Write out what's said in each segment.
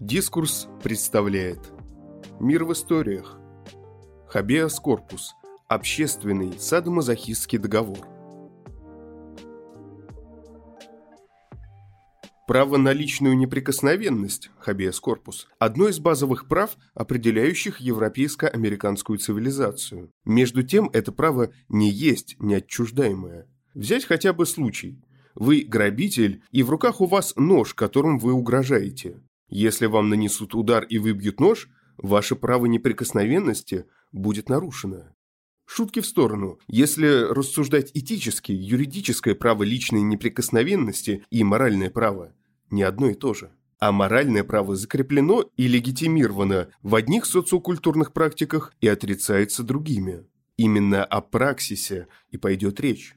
Дискурс представляет Мир в историях Хабеас корпус Общественный садомазохистский договор Право на личную неприкосновенность, хабеас корпус, одно из базовых прав, определяющих европейско-американскую цивилизацию. Между тем, это право не есть неотчуждаемое. Взять хотя бы случай. Вы грабитель, и в руках у вас нож, которым вы угрожаете. Если вам нанесут удар и выбьют нож, ваше право неприкосновенности будет нарушено. Шутки в сторону. Если рассуждать этически, юридическое право личной неприкосновенности и моральное право не одно и то же. А моральное право закреплено и легитимировано в одних социокультурных практиках и отрицается другими. Именно о праксисе и пойдет речь.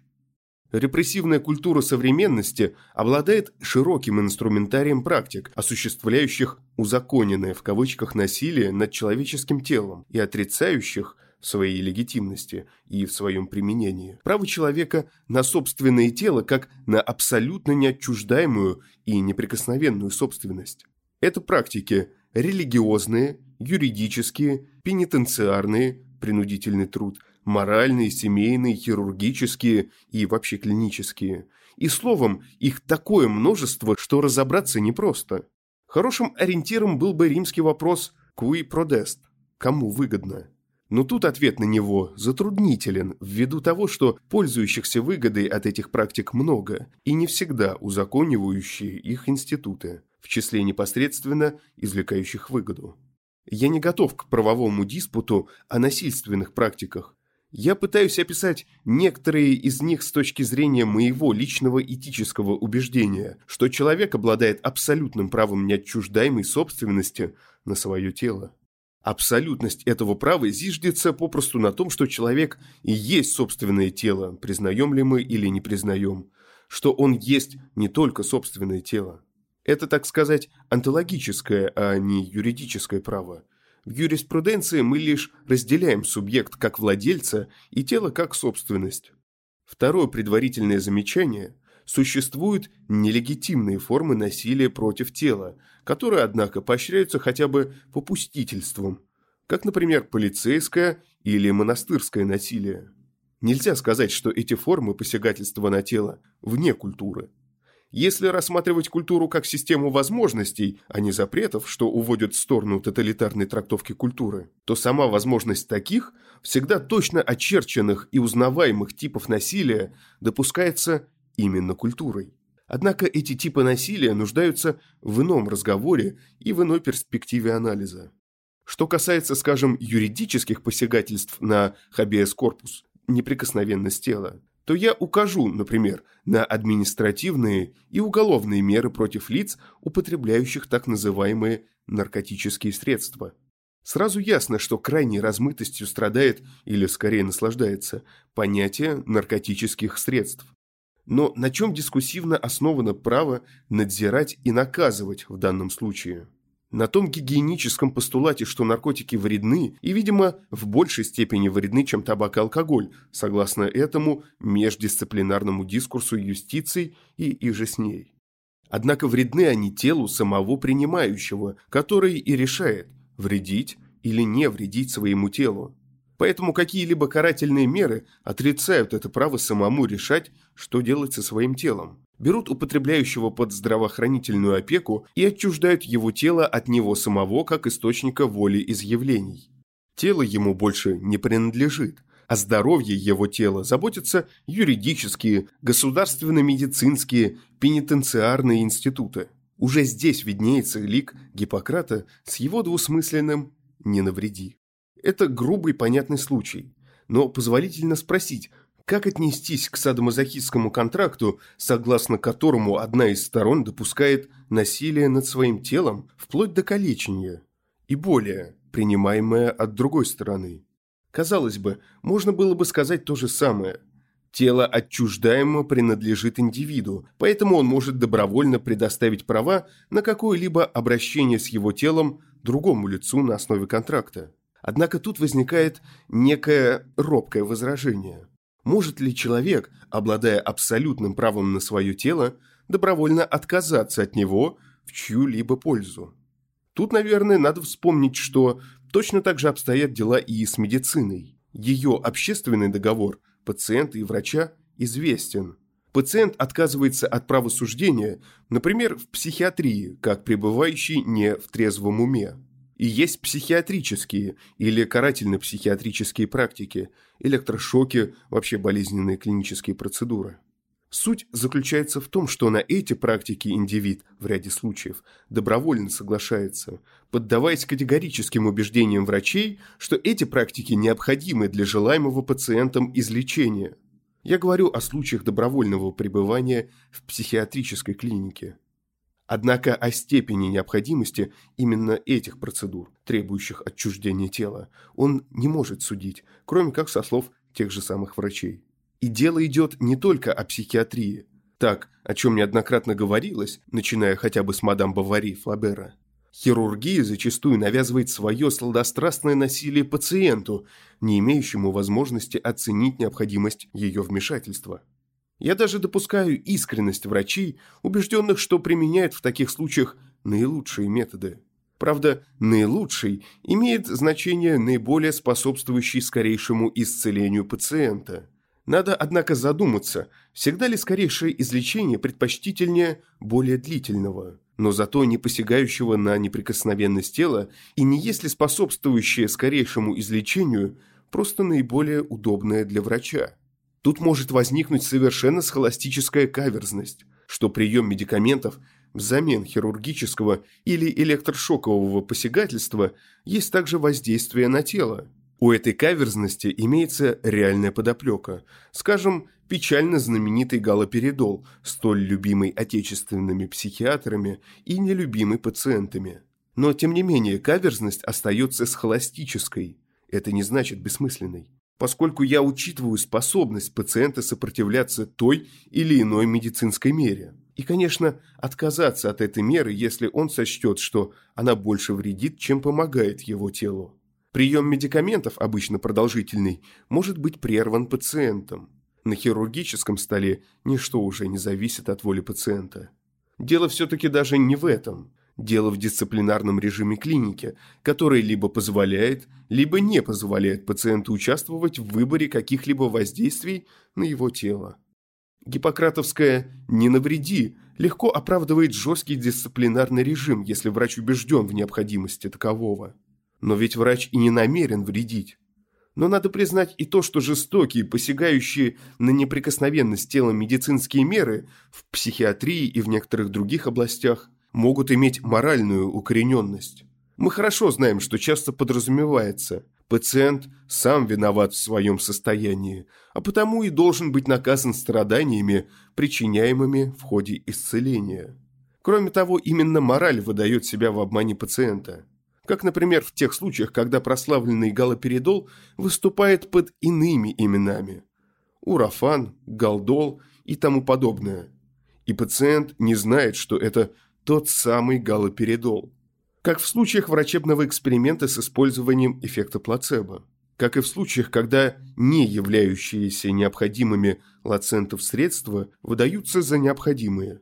Репрессивная культура современности обладает широким инструментарием практик, осуществляющих «узаконенное» в кавычках насилие над человеческим телом и отрицающих в своей легитимности и в своем применении. Право человека на собственное тело как на абсолютно неотчуждаемую и неприкосновенную собственность. Это практики религиозные, юридические, пенитенциарные, принудительный труд – моральные, семейные, хирургические и вообще клинические. И словом, их такое множество, что разобраться непросто. Хорошим ориентиром был бы римский вопрос «cui prodest» – «кому выгодно?». Но тут ответ на него затруднителен ввиду того, что пользующихся выгодой от этих практик много и не всегда узаконивающие их институты, в числе непосредственно извлекающих выгоду. Я не готов к правовому диспуту о насильственных практиках, я пытаюсь описать некоторые из них с точки зрения моего личного этического убеждения, что человек обладает абсолютным правом неотчуждаемой собственности на свое тело. Абсолютность этого права зиждется попросту на том, что человек и есть собственное тело, признаем ли мы или не признаем, что он есть не только собственное тело. Это, так сказать, онтологическое, а не юридическое право – в юриспруденции мы лишь разделяем субъект как владельца и тело как собственность. Второе предварительное замечание – существуют нелегитимные формы насилия против тела, которые, однако, поощряются хотя бы попустительством, как, например, полицейское или монастырское насилие. Нельзя сказать, что эти формы посягательства на тело вне культуры. Если рассматривать культуру как систему возможностей, а не запретов, что уводят в сторону тоталитарной трактовки культуры, то сама возможность таких, всегда точно очерченных и узнаваемых типов насилия, допускается именно культурой. Однако эти типы насилия нуждаются в ином разговоре и в иной перспективе анализа. Что касается, скажем, юридических посягательств на habeas corpus, неприкосновенность тела, то я укажу, например, на административные и уголовные меры против лиц, употребляющих так называемые наркотические средства. Сразу ясно, что крайней размытостью страдает, или скорее наслаждается, понятие наркотических средств. Но на чем дискуссивно основано право надзирать и наказывать в данном случае? На том гигиеническом постулате, что наркотики вредны, и, видимо, в большей степени вредны, чем табак и алкоголь, согласно этому междисциплинарному дискурсу юстиции и иже с ней. Однако вредны они телу самого принимающего, который и решает, вредить или не вредить своему телу. Поэтому какие-либо карательные меры отрицают это право самому решать, что делать со своим телом берут употребляющего под здравоохранительную опеку и отчуждают его тело от него самого как источника воли изъявлений. Тело ему больше не принадлежит, а здоровье его тела заботятся юридические, государственно-медицинские, пенитенциарные институты. Уже здесь виднеется лик Гиппократа с его двусмысленным «не навреди». Это грубый понятный случай, но позволительно спросить, как отнестись к садомазохистскому контракту, согласно которому одна из сторон допускает насилие над своим телом вплоть до калечения, и более, принимаемое от другой стороны? Казалось бы, можно было бы сказать то же самое. Тело отчуждаемо принадлежит индивиду, поэтому он может добровольно предоставить права на какое-либо обращение с его телом другому лицу на основе контракта. Однако тут возникает некое робкое возражение. Может ли человек, обладая абсолютным правом на свое тело, добровольно отказаться от него в чью-либо пользу? Тут, наверное, надо вспомнить, что точно так же обстоят дела и с медициной. Ее общественный договор пациента и врача известен. Пациент отказывается от права суждения, например, в психиатрии, как пребывающий не в трезвом уме. И есть психиатрические или карательно-психиатрические практики, электрошоки, вообще болезненные клинические процедуры. Суть заключается в том, что на эти практики индивид, в ряде случаев, добровольно соглашается, поддаваясь категорическим убеждениям врачей, что эти практики необходимы для желаемого пациентам излечения. Я говорю о случаях добровольного пребывания в психиатрической клинике. Однако о степени необходимости именно этих процедур, требующих отчуждения тела, он не может судить, кроме как со слов тех же самых врачей. И дело идет не только о психиатрии. Так, о чем неоднократно говорилось, начиная хотя бы с мадам Бавари Флабера. Хирургия зачастую навязывает свое сладострастное насилие пациенту, не имеющему возможности оценить необходимость ее вмешательства. Я даже допускаю искренность врачей, убежденных, что применяют в таких случаях наилучшие методы. Правда, наилучший имеет значение наиболее способствующий скорейшему исцелению пациента. Надо, однако, задуматься, всегда ли скорейшее излечение предпочтительнее более длительного, но зато не посягающего на неприкосновенность тела и не есть ли способствующее скорейшему излечению просто наиболее удобное для врача. Тут может возникнуть совершенно схоластическая каверзность, что прием медикаментов взамен хирургического или электрошокового посягательства есть также воздействие на тело. У этой каверзности имеется реальная подоплека. Скажем, печально знаменитый галоперидол, столь любимый отечественными психиатрами и нелюбимый пациентами. Но, тем не менее, каверзность остается схоластической. Это не значит бессмысленной поскольку я учитываю способность пациента сопротивляться той или иной медицинской мере. И, конечно, отказаться от этой меры, если он сочтет, что она больше вредит, чем помогает его телу. Прием медикаментов, обычно продолжительный, может быть прерван пациентом. На хирургическом столе ничто уже не зависит от воли пациента. Дело все-таки даже не в этом. Дело в дисциплинарном режиме клиники, который либо позволяет, либо не позволяет пациенту участвовать в выборе каких-либо воздействий на его тело. Гиппократовская «не навреди» легко оправдывает жесткий дисциплинарный режим, если врач убежден в необходимости такового. Но ведь врач и не намерен вредить. Но надо признать и то, что жестокие, посягающие на неприкосновенность тела медицинские меры в психиатрии и в некоторых других областях – могут иметь моральную укорененность. Мы хорошо знаем, что часто подразумевается – пациент сам виноват в своем состоянии, а потому и должен быть наказан страданиями, причиняемыми в ходе исцеления. Кроме того, именно мораль выдает себя в обмане пациента. Как, например, в тех случаях, когда прославленный галоперидол выступает под иными именами – урафан, галдол и тому подобное. И пациент не знает, что это тот самый галоперидол. Как в случаях врачебного эксперимента с использованием эффекта плацебо. Как и в случаях, когда не являющиеся необходимыми лацентов средства выдаются за необходимые.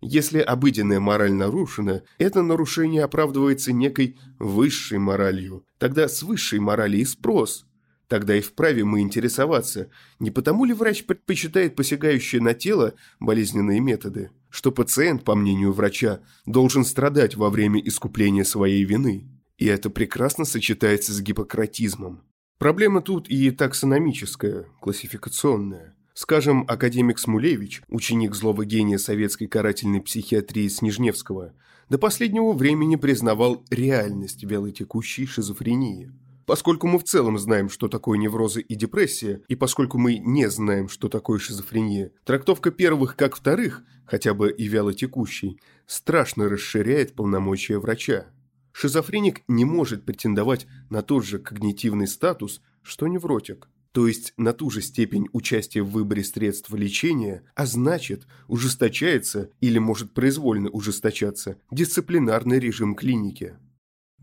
Если обыденная мораль нарушена, это нарушение оправдывается некой высшей моралью. Тогда с высшей морали и спрос. Тогда и вправе мы интересоваться, не потому ли врач предпочитает посягающие на тело болезненные методы, что пациент, по мнению врача, должен страдать во время искупления своей вины. И это прекрасно сочетается с гипократизмом. Проблема тут и таксономическая, классификационная. Скажем, академик Смулевич, ученик злого гения советской карательной психиатрии Снежневского, до последнего времени признавал реальность вялотекущей шизофрении – Поскольку мы в целом знаем, что такое неврозы и депрессия, и поскольку мы не знаем, что такое шизофрения, трактовка первых как вторых, хотя бы и вяло текущей, страшно расширяет полномочия врача. Шизофреник не может претендовать на тот же когнитивный статус, что невротик, то есть на ту же степень участия в выборе средств лечения, а значит, ужесточается или может произвольно ужесточаться дисциплинарный режим клиники.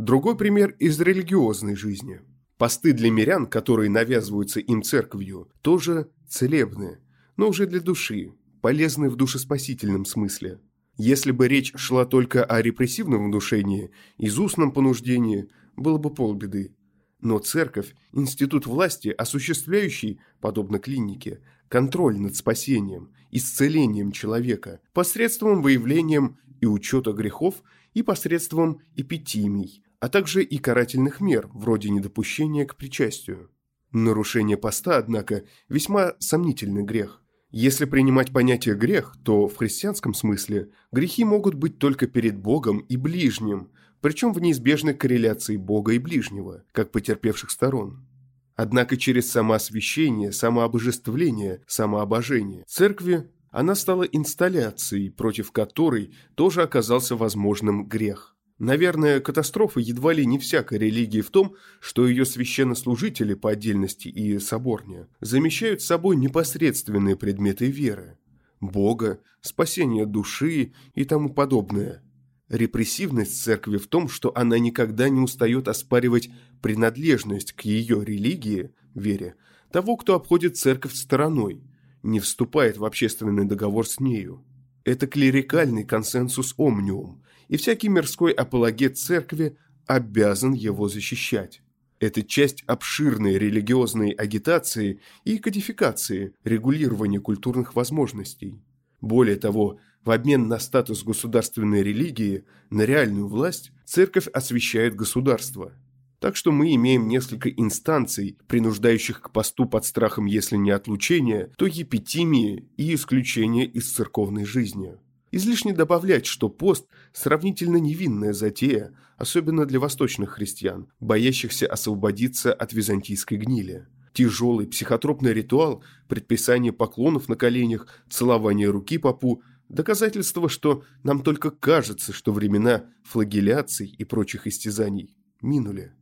Другой пример из религиозной жизни. Посты для мирян, которые навязываются им церковью, тоже целебные, но уже для души, полезны в душеспасительном смысле. Если бы речь шла только о репрессивном внушении, изустном понуждении, было бы полбеды. Но церковь – институт власти, осуществляющий, подобно клинике, контроль над спасением, исцелением человека, посредством выявлением и учета грехов и посредством эпитимий, а также и карательных мер, вроде недопущения к причастию. Нарушение поста, однако, весьма сомнительный грех. Если принимать понятие «грех», то в христианском смысле грехи могут быть только перед Богом и ближним, причем в неизбежной корреляции Бога и ближнего, как потерпевших сторон. Однако через самоосвящение, самообожествление, самообожение церкви она стала инсталляцией, против которой тоже оказался возможным грех. Наверное, катастрофа едва ли не всякой религии в том, что ее священнослужители по отдельности и соборне замещают собой непосредственные предметы веры – Бога, спасение души и тому подобное. Репрессивность церкви в том, что она никогда не устает оспаривать принадлежность к ее религии, вере, того, кто обходит церковь стороной, не вступает в общественный договор с нею. Это клерикальный консенсус омниум, и всякий мирской апологет церкви обязан его защищать. Это часть обширной религиозной агитации и кодификации, регулирования культурных возможностей. Более того, в обмен на статус государственной религии, на реальную власть, церковь освящает государство – так что мы имеем несколько инстанций, принуждающих к посту под страхом, если не отлучения, то епитимии и исключения из церковной жизни. Излишне добавлять, что пост – сравнительно невинная затея, особенно для восточных христиан, боящихся освободиться от византийской гнили. Тяжелый психотропный ритуал, предписание поклонов на коленях, целование руки попу – доказательство, что нам только кажется, что времена флагеляций и прочих истязаний минули.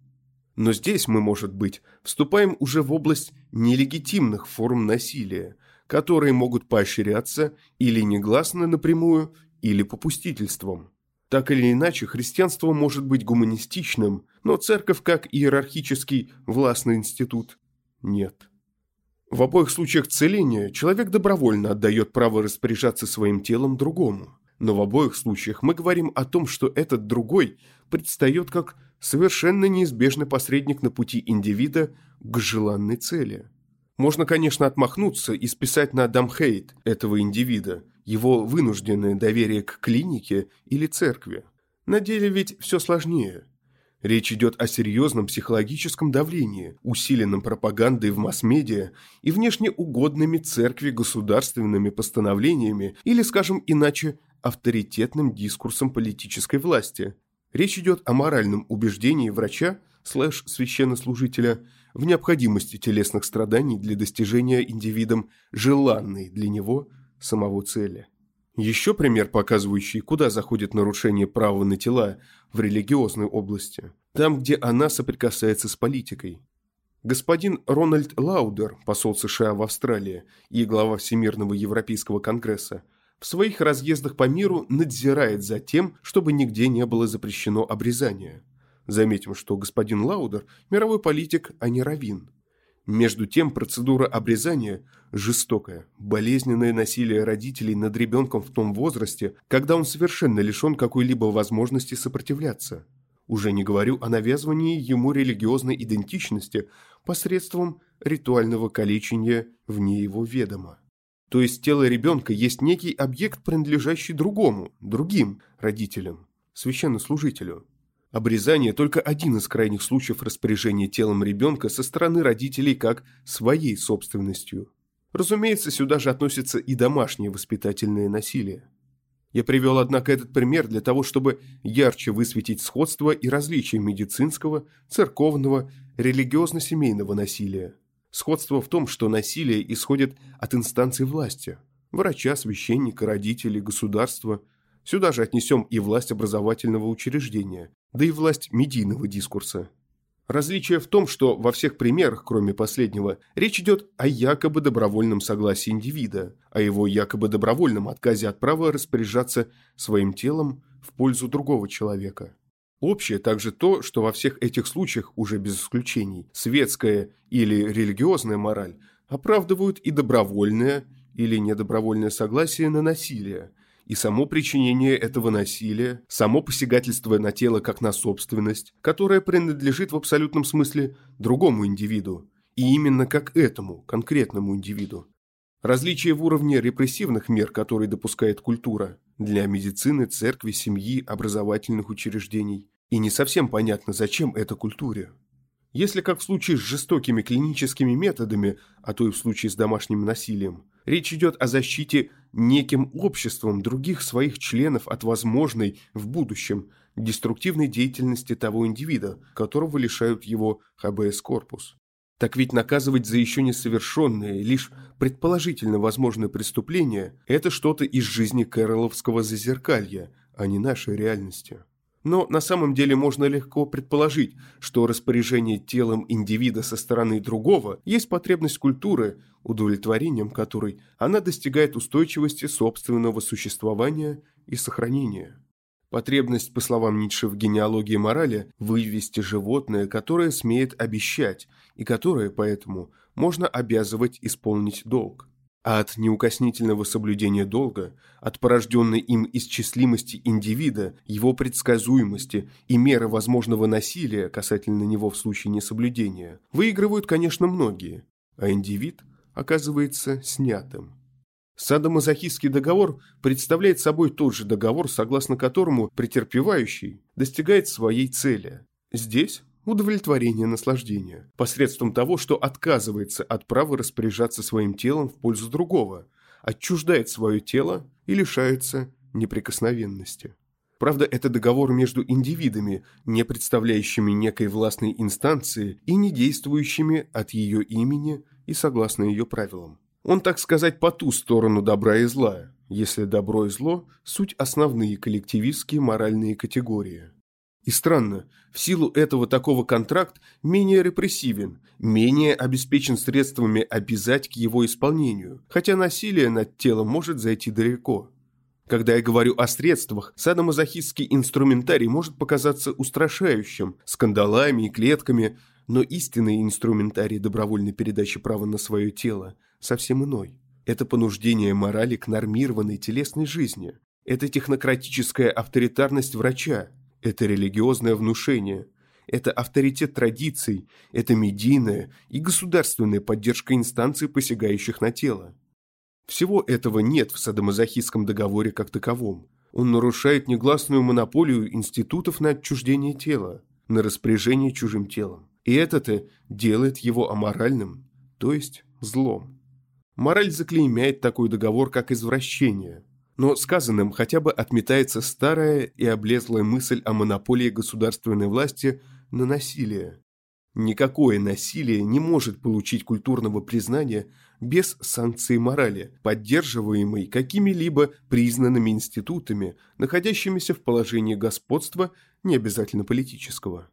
Но здесь мы, может быть, вступаем уже в область нелегитимных форм насилия, которые могут поощряться или негласно напрямую, или попустительством. Так или иначе, христианство может быть гуманистичным, но церковь как иерархический властный институт – нет. В обоих случаях целения человек добровольно отдает право распоряжаться своим телом другому. Но в обоих случаях мы говорим о том, что этот другой предстает как совершенно неизбежный посредник на пути индивида к желанной цели. Можно, конечно, отмахнуться и списать на дамхейт этого индивида, его вынужденное доверие к клинике или церкви. На деле ведь все сложнее. Речь идет о серьезном психологическом давлении, усиленном пропагандой в масс-медиа и внешне угодными церкви государственными постановлениями или, скажем иначе, авторитетным дискурсом политической власти, Речь идет о моральном убеждении врача слэш священнослужителя в необходимости телесных страданий для достижения индивидом желанной для него самого цели. Еще пример, показывающий, куда заходит нарушение права на тела в религиозной области, там, где она соприкасается с политикой. Господин Рональд Лаудер, посол США в Австралии и глава Всемирного Европейского Конгресса, в своих разъездах по миру надзирает за тем, чтобы нигде не было запрещено обрезание. Заметим, что господин Лаудер – мировой политик, а не раввин. Между тем, процедура обрезания – жестокое, болезненное насилие родителей над ребенком в том возрасте, когда он совершенно лишен какой-либо возможности сопротивляться. Уже не говорю о навязывании ему религиозной идентичности посредством ритуального калечения вне его ведома. То есть тело ребенка есть некий объект, принадлежащий другому, другим родителям, священнослужителю. Обрезание – только один из крайних случаев распоряжения телом ребенка со стороны родителей как своей собственностью. Разумеется, сюда же относится и домашнее воспитательное насилие. Я привел, однако, этот пример для того, чтобы ярче высветить сходство и различия медицинского, церковного, религиозно-семейного насилия. Сходство в том, что насилие исходит от инстанций власти – врача, священника, родителей, государства. Сюда же отнесем и власть образовательного учреждения, да и власть медийного дискурса. Различие в том, что во всех примерах, кроме последнего, речь идет о якобы добровольном согласии индивида, о его якобы добровольном отказе от права распоряжаться своим телом в пользу другого человека. Общее также то, что во всех этих случаях, уже без исключений, светская или религиозная мораль оправдывают и добровольное или недобровольное согласие на насилие, и само причинение этого насилия, само посягательство на тело как на собственность, которое принадлежит в абсолютном смысле другому индивиду, и именно как этому, конкретному индивиду. Различие в уровне репрессивных мер, которые допускает культура, для медицины, церкви, семьи, образовательных учреждений. И не совсем понятно, зачем это культуре. Если, как в случае с жестокими клиническими методами, а то и в случае с домашним насилием, речь идет о защите неким обществом других своих членов от возможной в будущем деструктивной деятельности того индивида, которого лишают его ХБС-корпус. Так ведь наказывать за еще несовершенные, лишь предположительно возможные преступления – это что-то из жизни Кэроловского зазеркалья, а не нашей реальности. Но на самом деле можно легко предположить, что распоряжение телом индивида со стороны другого есть потребность культуры, удовлетворением которой она достигает устойчивости собственного существования и сохранения. Потребность, по словам Ницше в генеалогии морали, вывести животное, которое смеет обещать, и которое, поэтому, можно обязывать исполнить долг а от неукоснительного соблюдения долга, от порожденной им исчислимости индивида, его предсказуемости и меры возможного насилия касательно него в случае несоблюдения, выигрывают, конечно, многие, а индивид оказывается снятым. Садомазохистский договор представляет собой тот же договор, согласно которому претерпевающий достигает своей цели. Здесь удовлетворение наслаждения, посредством того, что отказывается от права распоряжаться своим телом в пользу другого, отчуждает свое тело и лишается неприкосновенности. Правда, это договор между индивидами, не представляющими некой властной инстанции и не действующими от ее имени и согласно ее правилам. Он, так сказать, по ту сторону добра и зла, если добро и зло – суть основные коллективистские моральные категории. И странно, в силу этого такого контракт менее репрессивен, менее обеспечен средствами обязать к его исполнению, хотя насилие над телом может зайти далеко. Когда я говорю о средствах, садомазохистский инструментарий может показаться устрашающим, скандалами и клетками, но истинный инструментарий добровольной передачи права на свое тело совсем иной. Это понуждение морали к нормированной телесной жизни. Это технократическая авторитарность врача, это религиозное внушение, это авторитет традиций, это медийная и государственная поддержка инстанций, посягающих на тело. Всего этого нет в садомазохистском договоре как таковом. Он нарушает негласную монополию институтов на отчуждение тела, на распоряжение чужим телом. И это-то делает его аморальным, то есть злом. Мораль заклеймяет такой договор как извращение – но сказанным хотя бы отметается старая и облезлая мысль о монополии государственной власти на насилие. Никакое насилие не может получить культурного признания без санкции морали, поддерживаемой какими-либо признанными институтами, находящимися в положении господства, не обязательно политического.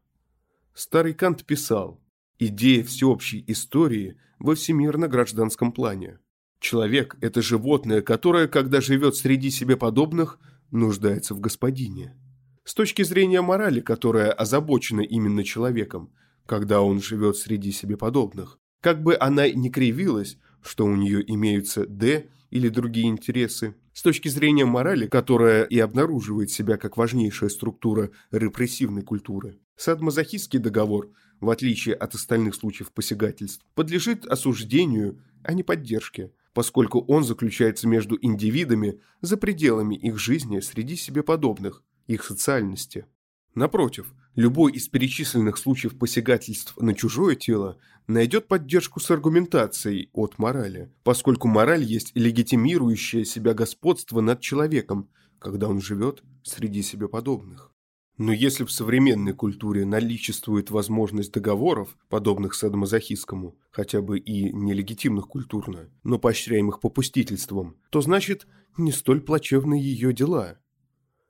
Старый Кант писал «Идея всеобщей истории во всемирно-гражданском плане». Человек – это животное, которое, когда живет среди себе подобных, нуждается в господине. С точки зрения морали, которая озабочена именно человеком, когда он живет среди себе подобных, как бы она ни кривилась, что у нее имеются «д» или другие интересы, с точки зрения морали, которая и обнаруживает себя как важнейшая структура репрессивной культуры, садмазохистский договор, в отличие от остальных случаев посягательств, подлежит осуждению, а не поддержке, поскольку он заключается между индивидами за пределами их жизни среди себе подобных, их социальности. Напротив, любой из перечисленных случаев посягательств на чужое тело найдет поддержку с аргументацией от морали, поскольку мораль есть легитимирующее себя господство над человеком, когда он живет среди себе подобных. Но если в современной культуре наличествует возможность договоров, подобных садомазохистскому, хотя бы и нелегитимных культурно, но поощряемых попустительством, то значит, не столь плачевны ее дела.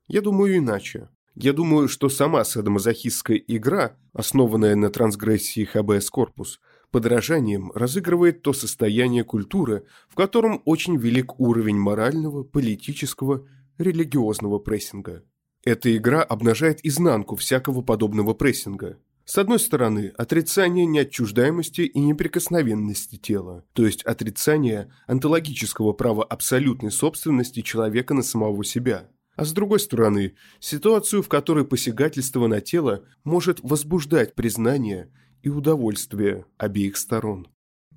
Я думаю иначе. Я думаю, что сама садомазохистская игра, основанная на трансгрессии ХБС корпус, подражанием разыгрывает то состояние культуры, в котором очень велик уровень морального, политического, религиозного прессинга. Эта игра обнажает изнанку всякого подобного прессинга. С одной стороны, отрицание неотчуждаемости и неприкосновенности тела, то есть отрицание онтологического права абсолютной собственности человека на самого себя. А с другой стороны, ситуацию, в которой посягательство на тело может возбуждать признание и удовольствие обеих сторон.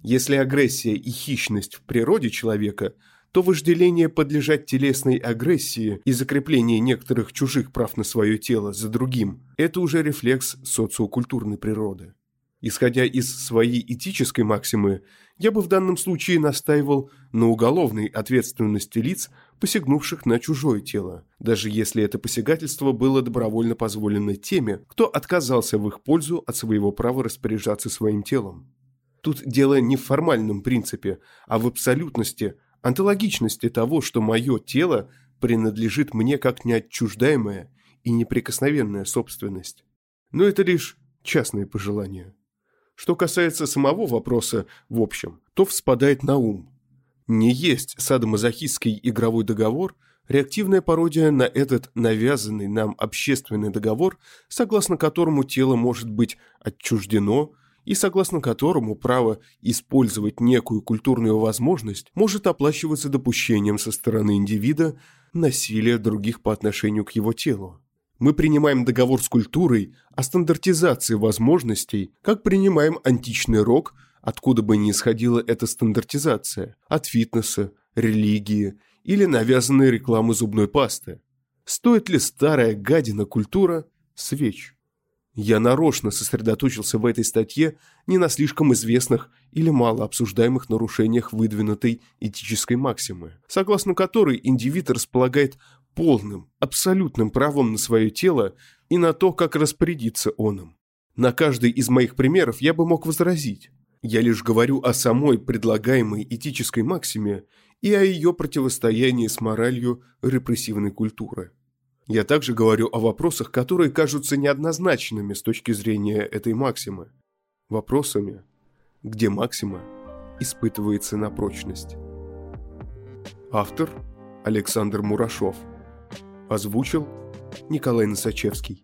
Если агрессия и хищность в природе человека – то вожделение подлежать телесной агрессии и закрепление некоторых чужих прав на свое тело за другим – это уже рефлекс социокультурной природы. Исходя из своей этической максимы, я бы в данном случае настаивал на уголовной ответственности лиц, посягнувших на чужое тело, даже если это посягательство было добровольно позволено теми, кто отказался в их пользу от своего права распоряжаться своим телом. Тут дело не в формальном принципе, а в абсолютности – антологичности того, что мое тело принадлежит мне как неотчуждаемая и неприкосновенная собственность. Но это лишь частные пожелания. Что касается самого вопроса в общем, то вспадает на ум. Не есть садомазохистский игровой договор реактивная пародия на этот навязанный нам общественный договор, согласно которому тело может быть отчуждено, и согласно которому право использовать некую культурную возможность может оплачиваться допущением со стороны индивида насилия других по отношению к его телу. Мы принимаем договор с культурой о стандартизации возможностей, как принимаем античный рок, откуда бы ни исходила эта стандартизация, от фитнеса, религии или навязанной рекламы зубной пасты. Стоит ли старая гадина культура свеч? Я нарочно сосредоточился в этой статье не на слишком известных или мало обсуждаемых нарушениях выдвинутой этической максимы, согласно которой индивид располагает полным, абсолютным правом на свое тело и на то, как распорядиться он им. На каждый из моих примеров я бы мог возразить. Я лишь говорю о самой предлагаемой этической максиме и о ее противостоянии с моралью репрессивной культуры. Я также говорю о вопросах, которые кажутся неоднозначными с точки зрения этой максимы. Вопросами, где максима испытывается на прочность. Автор Александр Мурашов. Озвучил Николай Носачевский.